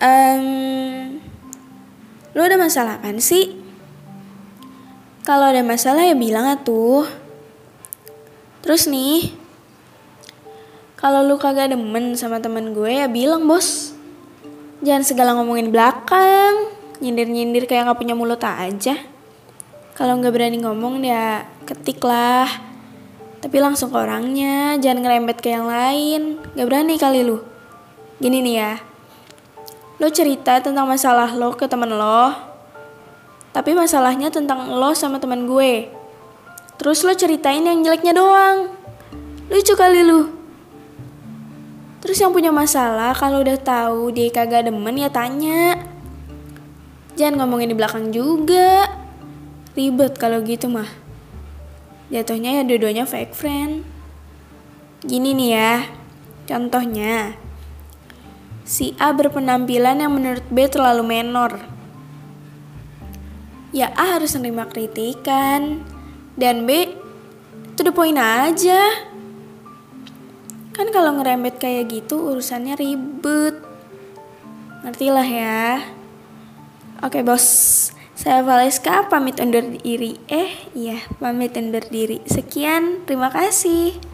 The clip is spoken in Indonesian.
Um, lu ada masalah apa sih? Kalau ada masalah ya bilang atuh. Terus nih, kalau lu kagak demen sama temen gue ya bilang bos. Jangan segala ngomongin belakang, nyindir-nyindir kayak gak punya mulut aja. Kalau nggak berani ngomong ya ketik lah. Tapi langsung ke orangnya, jangan ngerembet ke yang lain. Gak berani kali lu. Gini nih ya, lo cerita tentang masalah lo ke temen lo, tapi masalahnya tentang lo sama teman gue. Terus lo ceritain yang jeleknya doang. Lucu kali lu. Terus yang punya masalah kalau udah tahu dia kagak demen ya tanya. Jangan ngomongin di belakang juga. Ribet kalau gitu mah. Jatuhnya ya dua-duanya fake friend. Gini nih ya. Contohnya. Si A berpenampilan yang menurut B terlalu menor. Ya A harus menerima kritikan. Dan B itu the point aja. Kan kalau ngerembet kayak gitu urusannya ribet. Ngertilah ya. Oke bos, saya Valeska pamit undur diri. Eh, iya, pamit undur diri. Sekian, terima kasih.